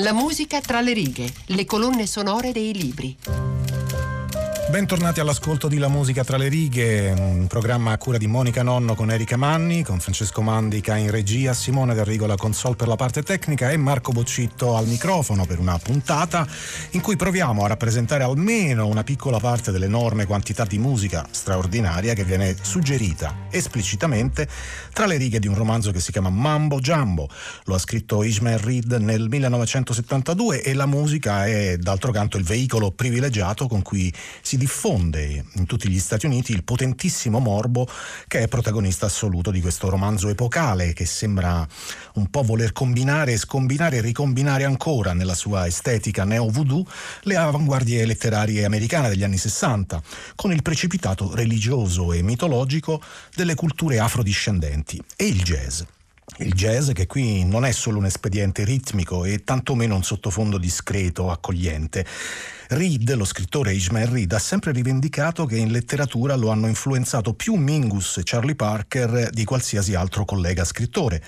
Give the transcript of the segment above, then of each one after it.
La musica tra le righe, le colonne sonore dei libri. Bentornati all'ascolto di La Musica tra le righe, un programma a cura di Monica Nonno con Erika Manni, con Francesco Mandica in regia, Simone D'Arrigo alla console per la parte tecnica e Marco Boccitto al microfono per una puntata in cui proviamo a rappresentare almeno una piccola parte dell'enorme quantità di musica straordinaria che viene suggerita esplicitamente tra le righe di un romanzo che si chiama Mambo Jumbo. Lo ha scritto Ishmael Reed nel 1972 e la musica è d'altro canto il veicolo privilegiato con cui si si diffonde in tutti gli Stati Uniti il potentissimo morbo che è protagonista assoluto di questo romanzo epocale che sembra un po' voler combinare, scombinare e ricombinare ancora nella sua estetica neo-voodoo le avanguardie letterarie americane degli anni 60 con il precipitato religioso e mitologico delle culture afrodiscendenti e il jazz. Il jazz che qui non è solo un espediente ritmico e tantomeno un sottofondo discreto, accogliente. Reed, lo scrittore Ishmael Reed, ha sempre rivendicato che in letteratura lo hanno influenzato più Mingus e Charlie Parker di qualsiasi altro collega scrittore.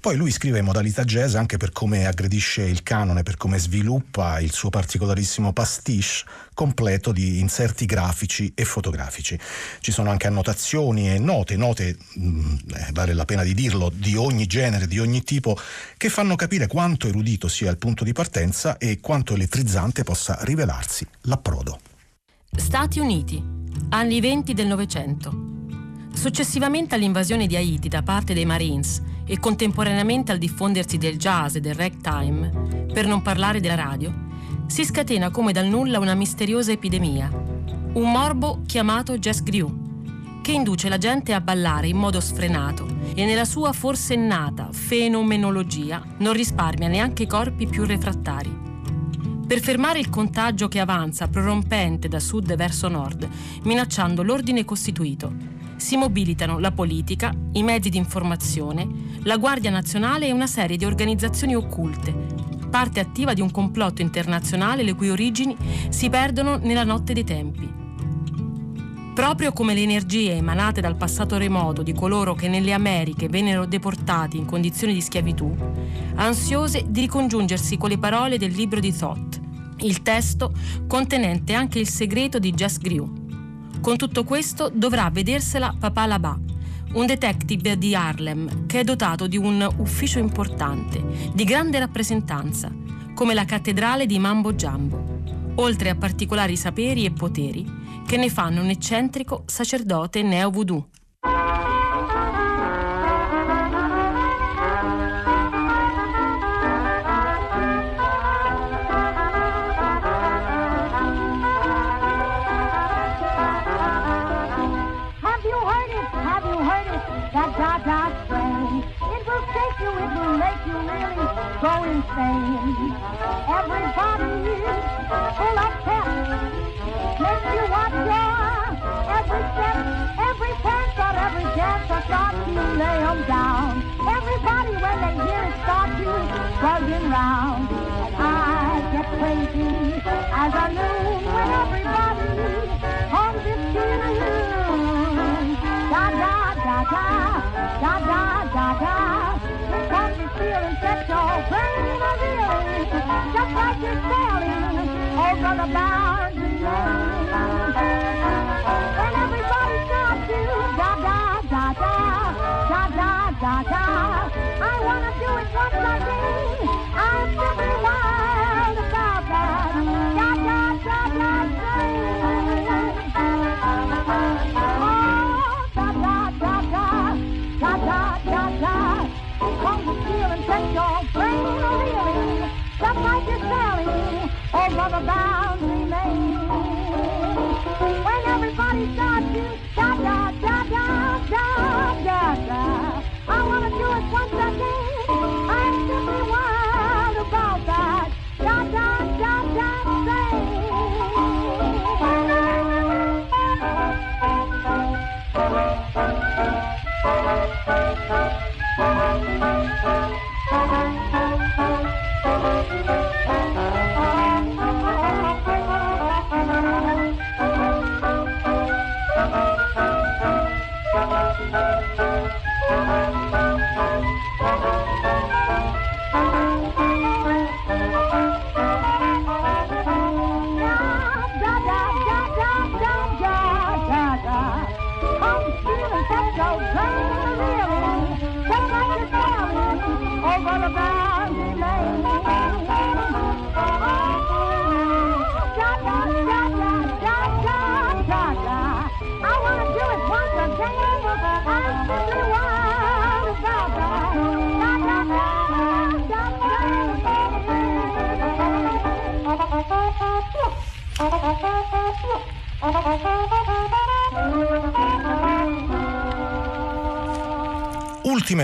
Poi lui scrive in modalità jazz anche per come aggredisce il canone, per come sviluppa il suo particolarissimo pastiche completo di inserti grafici e fotografici. Ci sono anche annotazioni e note, note, mh, mm, eh, vale la pena di dirlo, di ogni genere, di ogni tipo, che fanno capire quanto erudito sia il punto di partenza e quanto elettrizzante possa rivelarsi l'approdo. Stati Uniti, anni 20 del Novecento. Successivamente all'invasione di Haiti da parte dei Marines, e contemporaneamente al diffondersi del jazz e del ragtime, per non parlare della radio, si scatena come dal nulla una misteriosa epidemia, un morbo chiamato jazz grew, che induce la gente a ballare in modo sfrenato e nella sua forsennata fenomenologia non risparmia neanche i corpi più refrattari. Per fermare il contagio che avanza prorompente da sud verso nord, minacciando l'ordine costituito, si mobilitano la politica, i mezzi di informazione, la Guardia Nazionale e una serie di organizzazioni occulte, parte attiva di un complotto internazionale le cui origini si perdono nella notte dei tempi. Proprio come le energie emanate dal passato remoto di coloro che nelle Americhe vennero deportati in condizioni di schiavitù, ansiose di ricongiungersi con le parole del libro di Thoth, il testo contenente anche il segreto di Jess Grew, con tutto questo dovrà vedersela Papà Labà, un detective di Harlem che è dotato di un ufficio importante, di grande rappresentanza, come la cattedrale di Mambo Jumbo, oltre a particolari saperi e poteri che ne fanno un eccentrico sacerdote neo-voodoo. that tall of just like your sailing over the boundary line. And everybody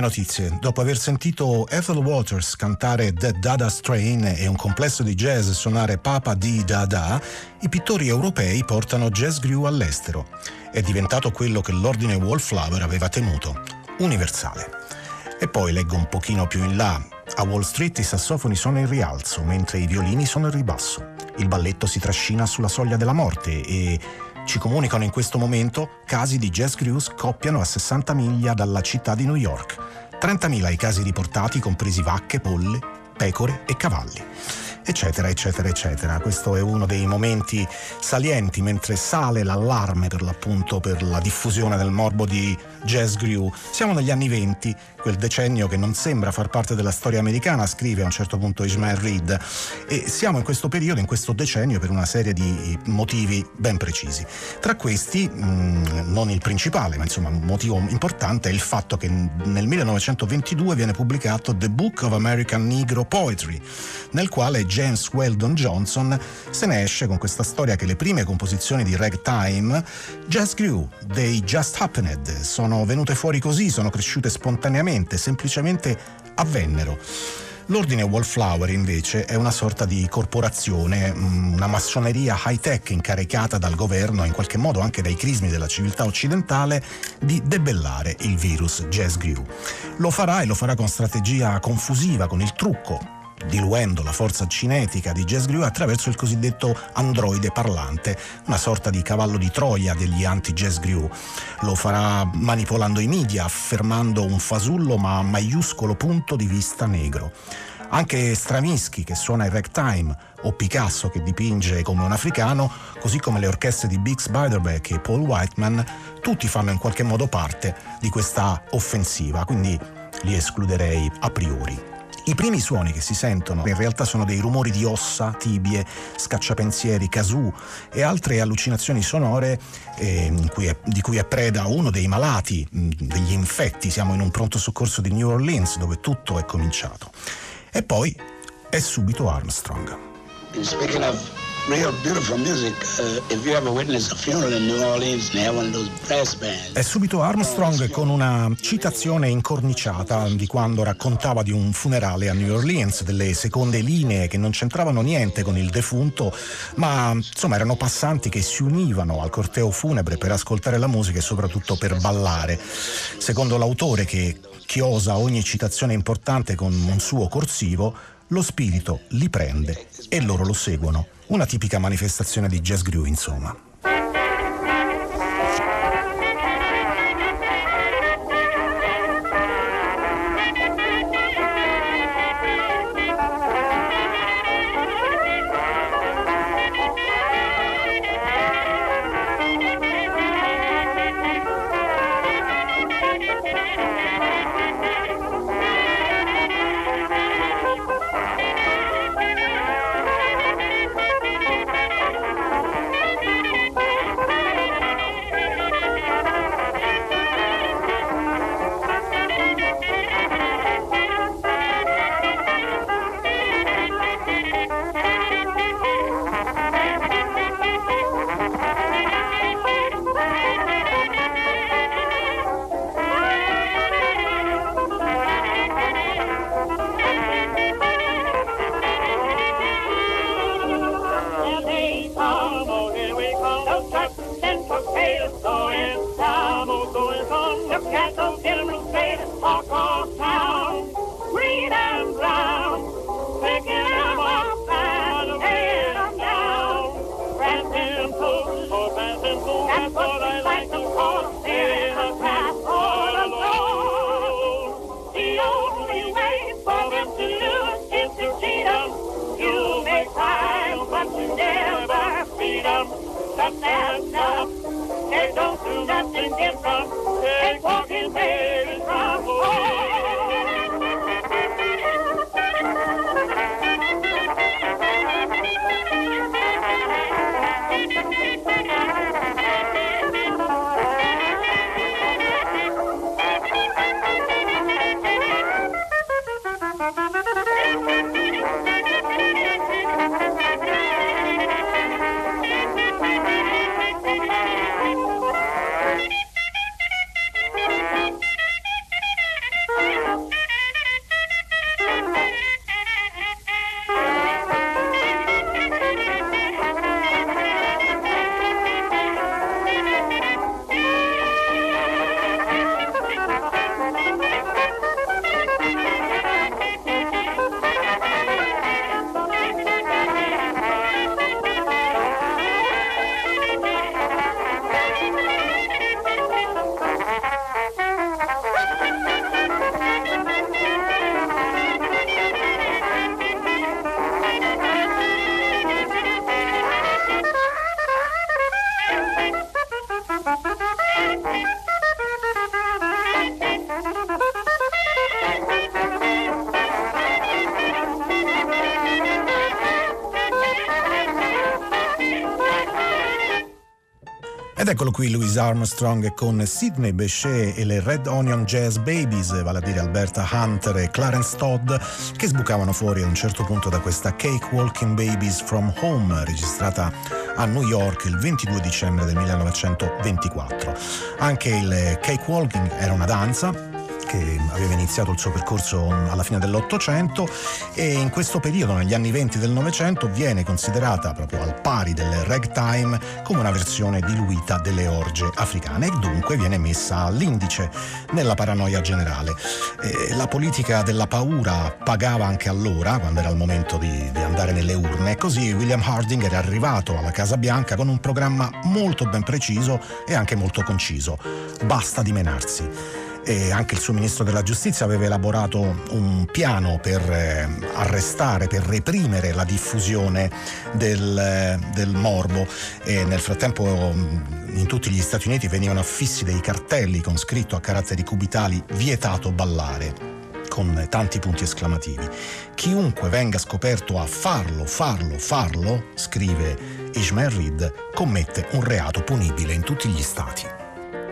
notizie. Dopo aver sentito Ethel Waters cantare The Dada Strain e un complesso di jazz suonare Papa di Dada, i pittori europei portano Jazz Grew all'estero. È diventato quello che l'ordine Wallflower aveva temuto, universale. E poi leggo un pochino più in là. A Wall Street i sassofoni sono in rialzo, mentre i violini sono in ribasso. Il balletto si trascina sulla soglia della morte e ci comunicano in questo momento casi di jazz crew scoppiano a 60 miglia dalla città di New York. 30.000 i casi riportati, compresi vacche, polle, pecore e cavalli eccetera, eccetera, eccetera. Questo è uno dei momenti salienti mentre sale l'allarme per l'appunto per la diffusione del morbo di Jazz Grew. Siamo negli anni 20, quel decennio che non sembra far parte della storia americana, scrive a un certo punto Ismael Reed, e siamo in questo periodo, in questo decennio, per una serie di motivi ben precisi. Tra questi, mh, mm, non il principale, ma insomma un motivo importante è il fatto che nel 1922 viene pubblicato The Book of American Negro Poetry, nel quale James Weldon Johnson se ne esce con questa storia che le prime composizioni di ragtime Jazz Grew, They Just Happened, sono venute fuori così, sono cresciute spontaneamente, semplicemente avvennero. L'ordine Wallflower invece è una sorta di corporazione, mm, una massoneria high-tech incaricata dal governo e in qualche modo anche dai crismi della civiltà occidentale di debellare il virus Jazz Grew. Lo farà e lo farà con strategia confusiva, con il trucco, diluendo la forza cinetica di Jazz Grew attraverso il cosiddetto androide parlante, una sorta di cavallo di Troia degli anti-Jazz Grew. Lo farà manipolando i media, affermando un fasullo ma maiuscolo punto di vista negro. Anche Stravinsky che suona il ragtime o Picasso che dipinge come un africano, così come le orchestre di Bix Beiderbecke e Paul Whiteman, tutti fanno in qualche modo parte di questa offensiva, quindi li escluderei a priori. I primi suoni che si sentono in realtà sono dei rumori di ossa, tibie, scacciapensieri, casù e altre allucinazioni sonore eh, cui è, di cui è preda uno dei malati, mh, degli infetti. Siamo in un pronto soccorso di New Orleans dove tutto è cominciato. E poi è subito Armstrong. Speaking of. È subito Armstrong con una citazione incorniciata di quando raccontava di un funerale a New Orleans, delle seconde linee che non c'entravano niente con il defunto, ma insomma erano passanti che si univano al corteo funebre per ascoltare la musica e soprattutto per ballare. Secondo l'autore che chiosa ogni citazione importante con un suo corsivo, lo spirito li prende e loro lo seguono. Una tipica manifestazione di jazz grew, insomma. past us. They don't do nothing different. They walk in pain. Ed eccolo qui Louis Armstrong con Sidney Bechet e le Red Onion Jazz Babies, vale a dire Alberta Hunter e Clarence Todd, che sbucavano fuori a un certo punto da questa Cake Walking Babies from Home, registrata a New York il 22 dicembre del 1924. Anche il cake walking era una danza che aveva iniziato il suo percorso alla fine dell'Ottocento e in questo periodo, negli anni 20 del Novecento, viene considerata proprio al pari del ragtime come una versione diluita delle orge africane e dunque viene messa all'indice nella paranoia generale. E la politica della paura pagava anche allora, quando era il momento di, di andare nelle urne, e così William Harding era arrivato alla Casa Bianca con un programma molto ben preciso e anche molto conciso. Basta dimenarsi e anche il suo ministro della giustizia aveva elaborato un piano per eh, arrestare, per reprimere la diffusione del, eh, del morbo e nel frattempo mm, in tutti gli Stati Uniti venivano affissi dei cartelli con scritto a caratteri cubitali vietato ballare con tanti punti esclamativi. Chiunque venga scoperto a farlo, farlo, farlo, scrive Ishmael Reed, commette un reato punibile in tutti gli stati.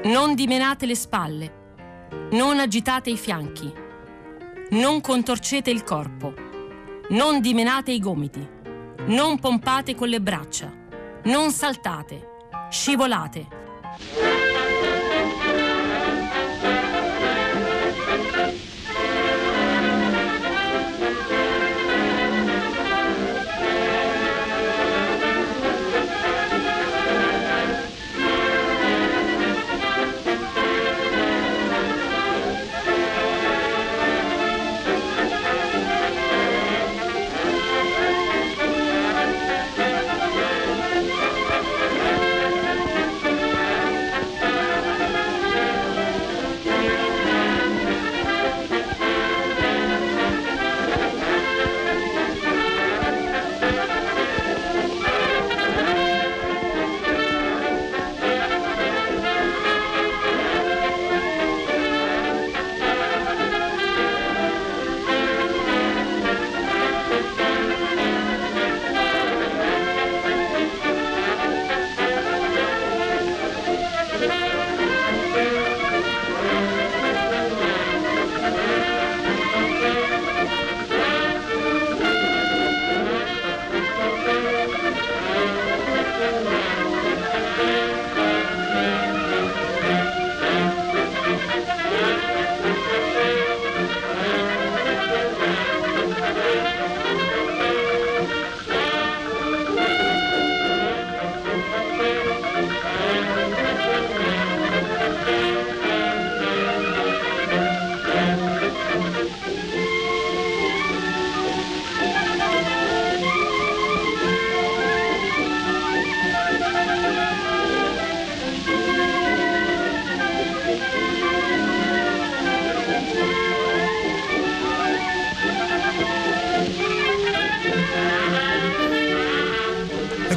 Non dimenate le spalle, non agitate i fianchi. Non contorcete il corpo. Non dimenate i gomiti. Non pompate con le braccia. Non saltate. Scivolate.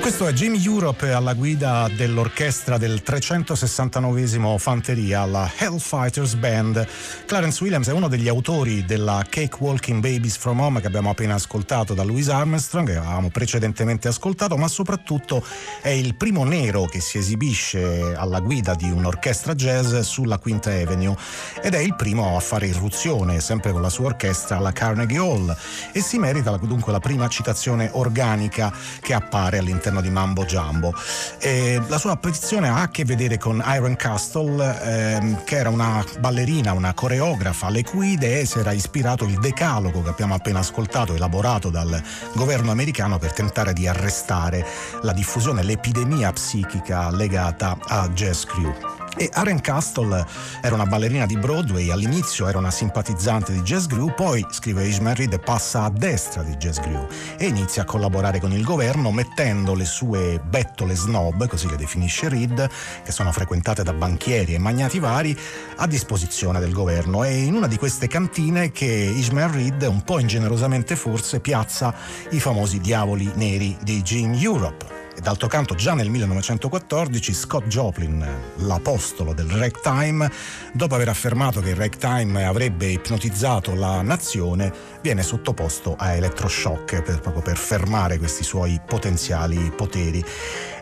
Questo è Jimmy Europe alla guida dell'orchestra del 369 Fanteria, la Hellfighters Band. Clarence Williams è uno degli autori della Cake Walking Babies from Home che abbiamo appena ascoltato da Louis Armstrong, che avevamo precedentemente ascoltato, ma soprattutto è il primo nero che si esibisce alla guida di un'orchestra jazz sulla Quinta Avenue ed è il primo a fare irruzione, sempre con la sua orchestra, alla Carnegie Hall e si merita dunque la prima citazione organica che appare all'interno di di Mambo Jumbo. E la sua apparizione ha a che vedere con Iron Castle, ehm, che era una ballerina, una coreografa, le cui idee si era ispirato il decalogo che abbiamo appena ascoltato, elaborato dal governo americano per tentare di arrestare la diffusione, l'epidemia psichica legata a Jazz Crew. E Aren Castle era una ballerina di Broadway, all'inizio era una simpatizzante di Jazz Grew, poi, scrive Ishmael Reed, passa a destra di Jazz Grew e inizia a collaborare con il governo mettendo le sue bettole snob, così le definisce Reed, che sono frequentate da banchieri e magnati vari, a disposizione del governo. È in una di queste cantine che Ishmael Reed, un po' ingenerosamente forse, piazza i famosi diavoli neri di Gene Europe d'altro canto già nel 1914 Scott Joplin, l'apostolo del ragtime, dopo aver affermato che il ragtime avrebbe ipnotizzato la nazione, viene sottoposto a elettroshock per, proprio per fermare questi suoi potenziali poteri.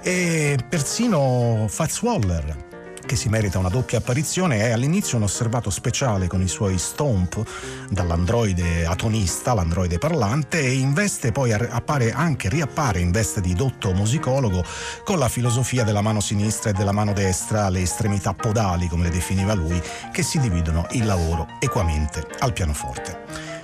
E persino Fats Waller, che si merita una doppia apparizione, è all'inizio un osservato speciale con i suoi stomp dall'androide atonista, l'androide parlante, e in veste poi appare anche, riappare in veste di dotto musicologo con la filosofia della mano sinistra e della mano destra, le estremità podali, come le definiva lui, che si dividono il lavoro equamente al pianoforte.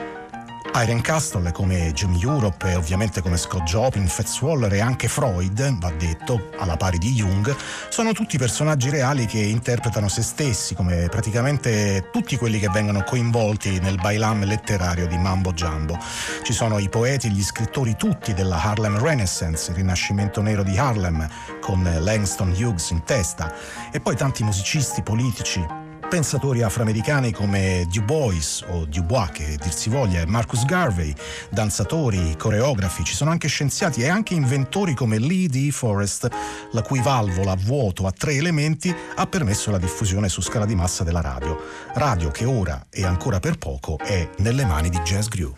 Irene Castle come Jim Europe e ovviamente come Scott Joplin, Fats Waller e anche Freud, va detto, alla pari di Jung, sono tutti personaggi reali che interpretano se stessi come praticamente tutti quelli che vengono coinvolti nel bailam letterario di Mambo Jumbo. Ci sono i poeti e gli scrittori tutti della Harlem Renaissance, il rinascimento nero di Harlem, con Langston Hughes in testa, e poi tanti musicisti, politici, pensatori afroamericani come Du Bois o Dubois che dir si voglia e Marcus Garvey, danzatori, coreografi, ci sono anche scienziati e anche inventori come Lee D. Forrest, la cui valvola a vuoto a tre elementi ha permesso la diffusione su scala di massa della radio. Radio che ora e ancora per poco è nelle mani di Jazz Grew.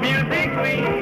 music we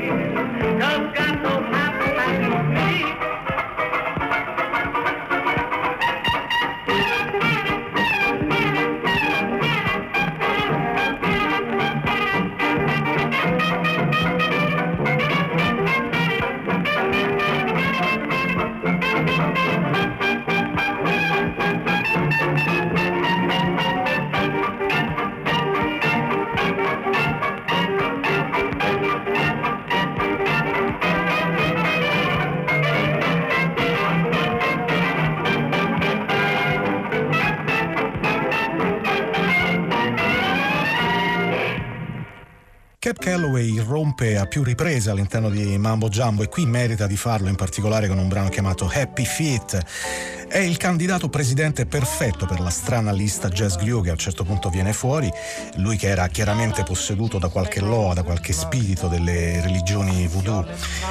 Cap Calloway irrompe a più riprese all'interno di Mambo Jumbo e qui merita di farlo in particolare con un brano chiamato Happy Feet. È il candidato presidente perfetto per la strana lista Jazz Glue che a un certo punto viene fuori, lui che era chiaramente posseduto da qualche loa, da qualche spirito delle religioni voodoo.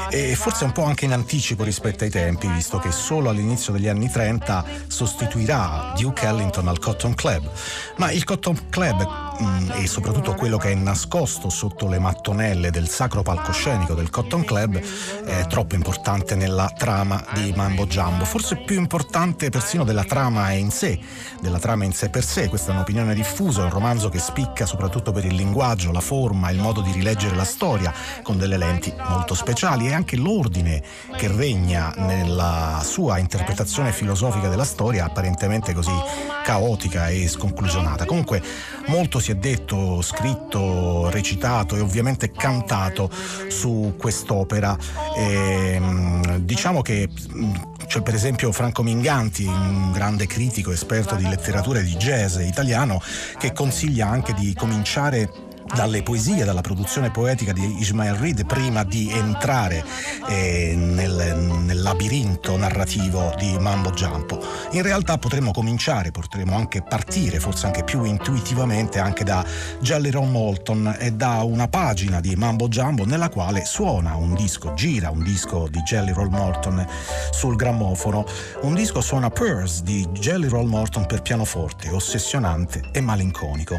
E forse un po' anche in anticipo rispetto ai tempi, visto che solo all'inizio degli anni 30 sostituirà Duke Ellington al Cotton Club. Ma il Cotton Club Mm, e soprattutto quello che è nascosto sotto le mattonelle del sacro palcoscenico del Cotton Club è troppo importante nella trama di Mambo Jumbo, forse più importante persino della trama in sé, della trama in sé per sé, questa è un'opinione diffusa, è un romanzo che spicca soprattutto per il linguaggio, la forma, il modo di rileggere la storia con delle lenti molto speciali e anche l'ordine che regna nella sua interpretazione filosofica della storia apparentemente così caotica e sconclusionata. Comunque molto si è detto, scritto, recitato e ovviamente cantato su quest'opera. E, ehm, diciamo che c'è per esempio Franco Minganti, un grande critico esperto di letteratura e di jazz italiano, che consiglia anche di cominciare dalle poesie, dalla produzione poetica di Ismail Reed prima di entrare eh, nel, nel, labirinto narrativo di Mambo Jumbo. In realtà potremmo cominciare, potremmo anche partire, forse anche più intuitivamente, anche da Jelly Roll Molton e da una pagina di Mambo Jumbo nella quale suona un disco, gira un disco di Jelly Roll Morton sul grammofono. Un disco suona Purse di Jelly Roll Morton per pianoforte, ossessionante e malinconico.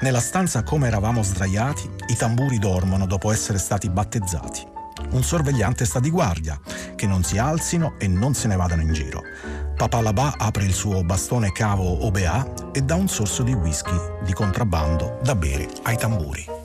Nella stanza come eravamo sdraiati, i tamburi dormono dopo essere stati battezzati. Un sorvegliante sta di guardia, che non si alzino e non se ne vadano in giro. Papà Labà apre il suo bastone cavo OBA e dà un sorso di whisky di contrabbando da bere ai tamburi.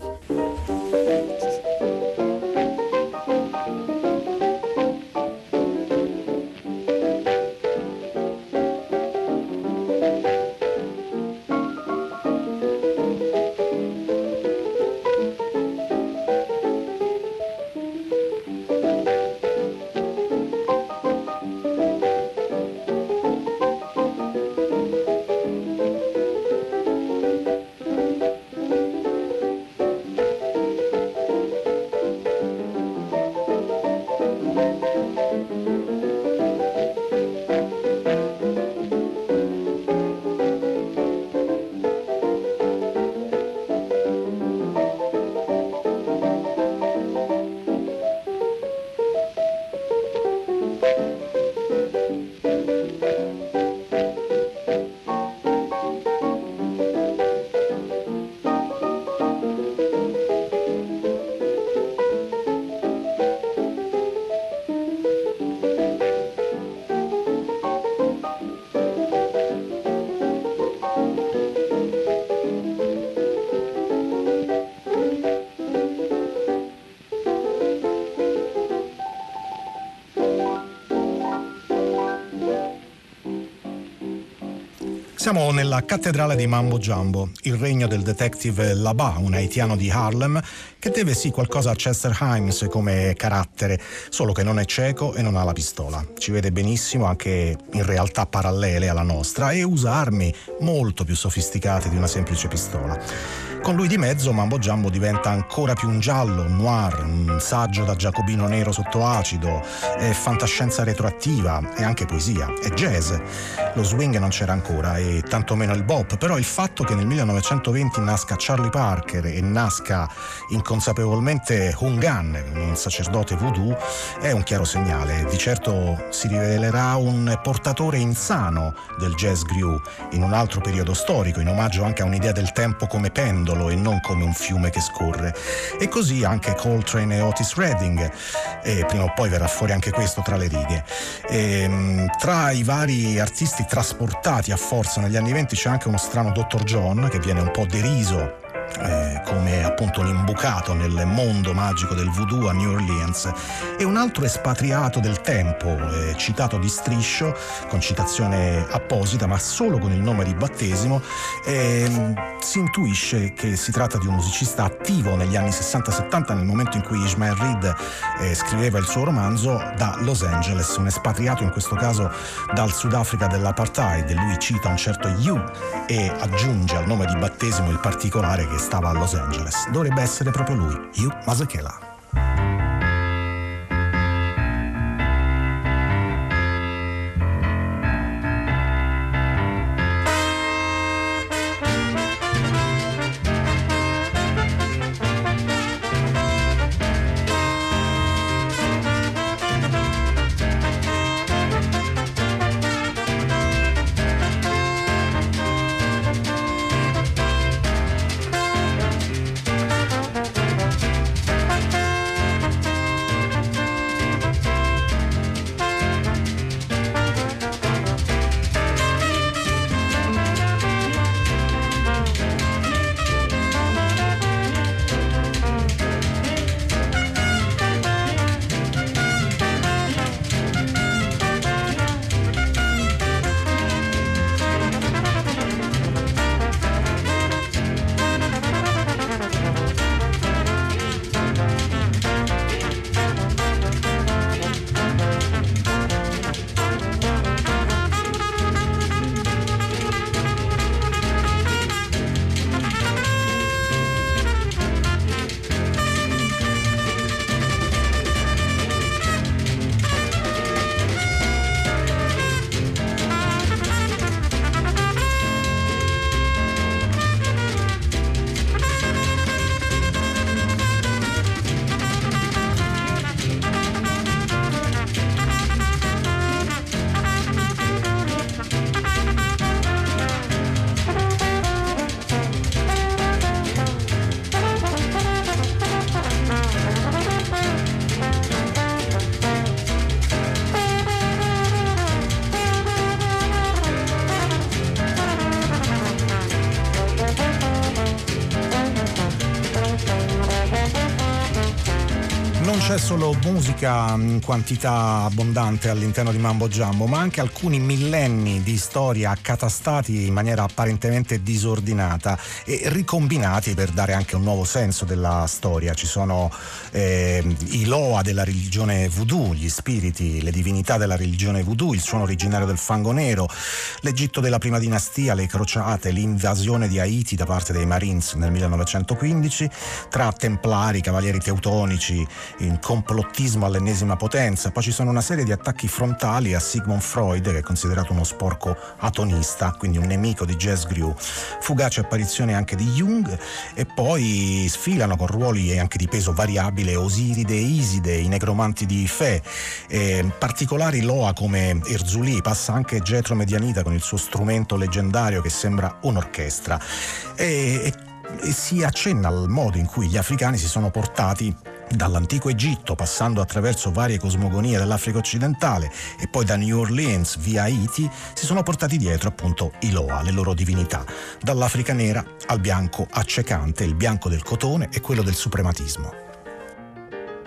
Siamo nella cattedrale di Mambo Jumbo, il regno del detective Laba, un haitiano di Harlem, che deve sì qualcosa a Chester Himes come carattere, solo che non è cieco e non ha la pistola. Ci vede benissimo anche in realtà parallele alla nostra e usa armi molto più sofisticate di una semplice pistola. Con lui di mezzo Mambo Jumbo diventa ancora più un giallo, un noir, un saggio da giacobino nero sotto acido, è fantascienza retroattiva e anche poesia, è jazz. Lo swing non c'era ancora e tantomeno il bop, però il fatto che nel 1920 nasca Charlie Parker e nasca inconsapevolmente Hungan, un sacerdote voodoo, è un chiaro segnale. Di certo si rivelerà un portatore insano del jazz grew in un altro periodo storico, in omaggio anche a un'idea del tempo come pendolo e non come un fiume che scorre. E così anche Coltrane e Otis Redding, e prima o poi verrà fuori anche questo tra le righe. E, ehm, tra i vari artisti trasportati a forza negli anni venti c'è anche uno strano Dr. John che viene un po' deriso eh, come appunto un imbucato nel mondo magico del voodoo a New Orleans e un altro espatriato del tempo eh, citato di striscio con citazione apposita ma solo con il nome di battesimo eh, si intuisce che si tratta di un musicista attivo negli anni 60-70 nel momento in cui Ishmael Reed eh, scriveva il suo romanzo da Los Angeles un espatriato in questo caso dal Sudafrica dell'apartheid. Lui cita un certo You e aggiunge al nome di battesimo il particolare che stava a Los Angeles. Dovrebbe essere proprio lui, Hugh Masekela. Solo musica in quantità abbondante all'interno di Mambo Jumbo, ma anche alcuni millenni di storia accatastati in maniera apparentemente disordinata e ricombinati per dare anche un nuovo senso della storia. Ci sono eh, i Loa della religione voodoo, gli spiriti, le divinità della religione voodoo, il suono originario del fango nero, l'Egitto della prima dinastia, le crociate, l'invasione di Haiti da parte dei Marines nel 1915, tra templari, cavalieri teutonici, in complottismo all'ennesima potenza. Poi ci sono una serie di attacchi frontali a Sigmund Freud, che è considerato uno sporco atonista, quindi un nemico di Jazz Grew. Fugaci apparizioni anche di Jung e poi sfilano con ruoli anche di peso variabile Osiride e Iside, i negromanti di Fe. Eh, particolari Loa come Erzuli, passa anche Getro Medianita con il suo strumento leggendario che sembra un'orchestra. E, e, e si accenna al modo in cui gli africani si sono portati dall'antico Egitto, passando attraverso varie cosmogonie dell'Africa occidentale e poi da New Orleans via Haiti, si sono portati dietro appunto i Loa, le loro divinità, dall'Africa nera al bianco accecante, il bianco del cotone e quello del suprematismo.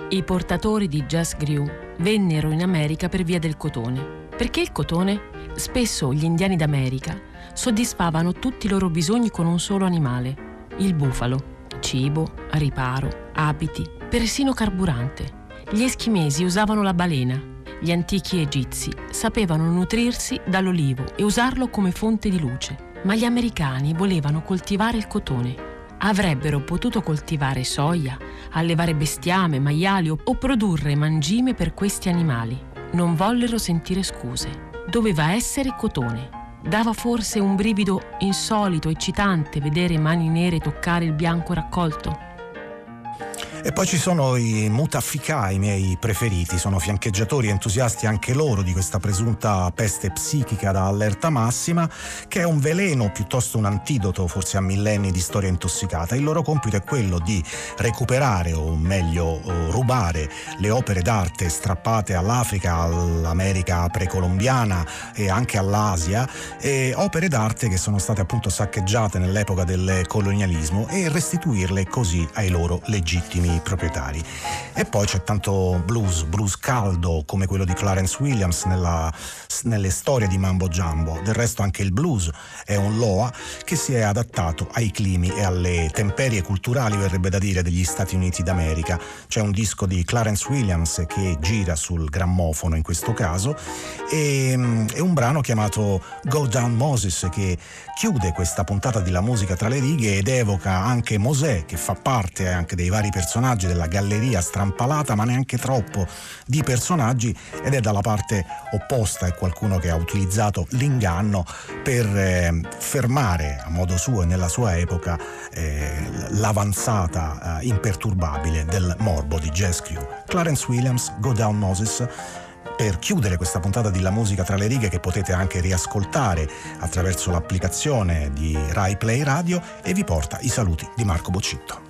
I portatori di Jazz Grew vennero in America per via del cotone. Perché il cotone? Spesso gli indiani d'America soddisfavano tutti i loro bisogni con un solo animale, il bufalo. Cibo, riparo, abiti, persino carburante. Gli eschimesi usavano la balena. Gli antichi egizi sapevano nutrirsi dall'olivo e usarlo come fonte di luce. Ma gli americani volevano coltivare il cotone. Avrebbero potuto coltivare soia, allevare bestiame, maiali o produrre mangime per questi animali. Non vollero sentire scuse. Doveva essere cotone. Dava forse un brivido insolito, eccitante vedere mani nere toccare il bianco raccolto? E poi ci sono i Mutafika, i miei preferiti, sono fiancheggiatori entusiasti anche loro di questa presunta peste psichica da allerta massima, che è un veleno piuttosto un antidoto forse a millenni di storia intossicata. Il loro compito è quello di recuperare o meglio rubare le opere d'arte strappate all'Africa, all'America precolombiana e anche all'Asia, e opere d'arte che sono state appunto saccheggiate nell'epoca del colonialismo e restituirle così ai loro legittimi proprietari. E poi c'è tanto blues, blues caldo come quello di Clarence Williams nella, nelle storie di Mambo Jumbo. Del resto anche il blues è un loa che si è adattato ai climi e alle temperie culturali, verrebbe da dire, degli Stati Uniti d'America. C'è un disco di Clarence Williams che gira sul grammofono in questo caso e, e un brano chiamato Go Down Moses che chiude questa puntata di La musica tra le righe ed evoca anche Mosè che fa parte anche dei vari personaggi della galleria strampalata ma neanche troppo di personaggi ed è dalla parte opposta, è qualcuno che ha utilizzato l'inganno per eh, fermare a modo suo e nella sua epoca eh, l'avanzata eh, imperturbabile del morbo di Jazz. Clarence Williams, Go Down Moses per chiudere questa puntata di La musica tra le righe che potete anche riascoltare attraverso l'applicazione di Rai Play Radio e vi porta i saluti di Marco Boccitto.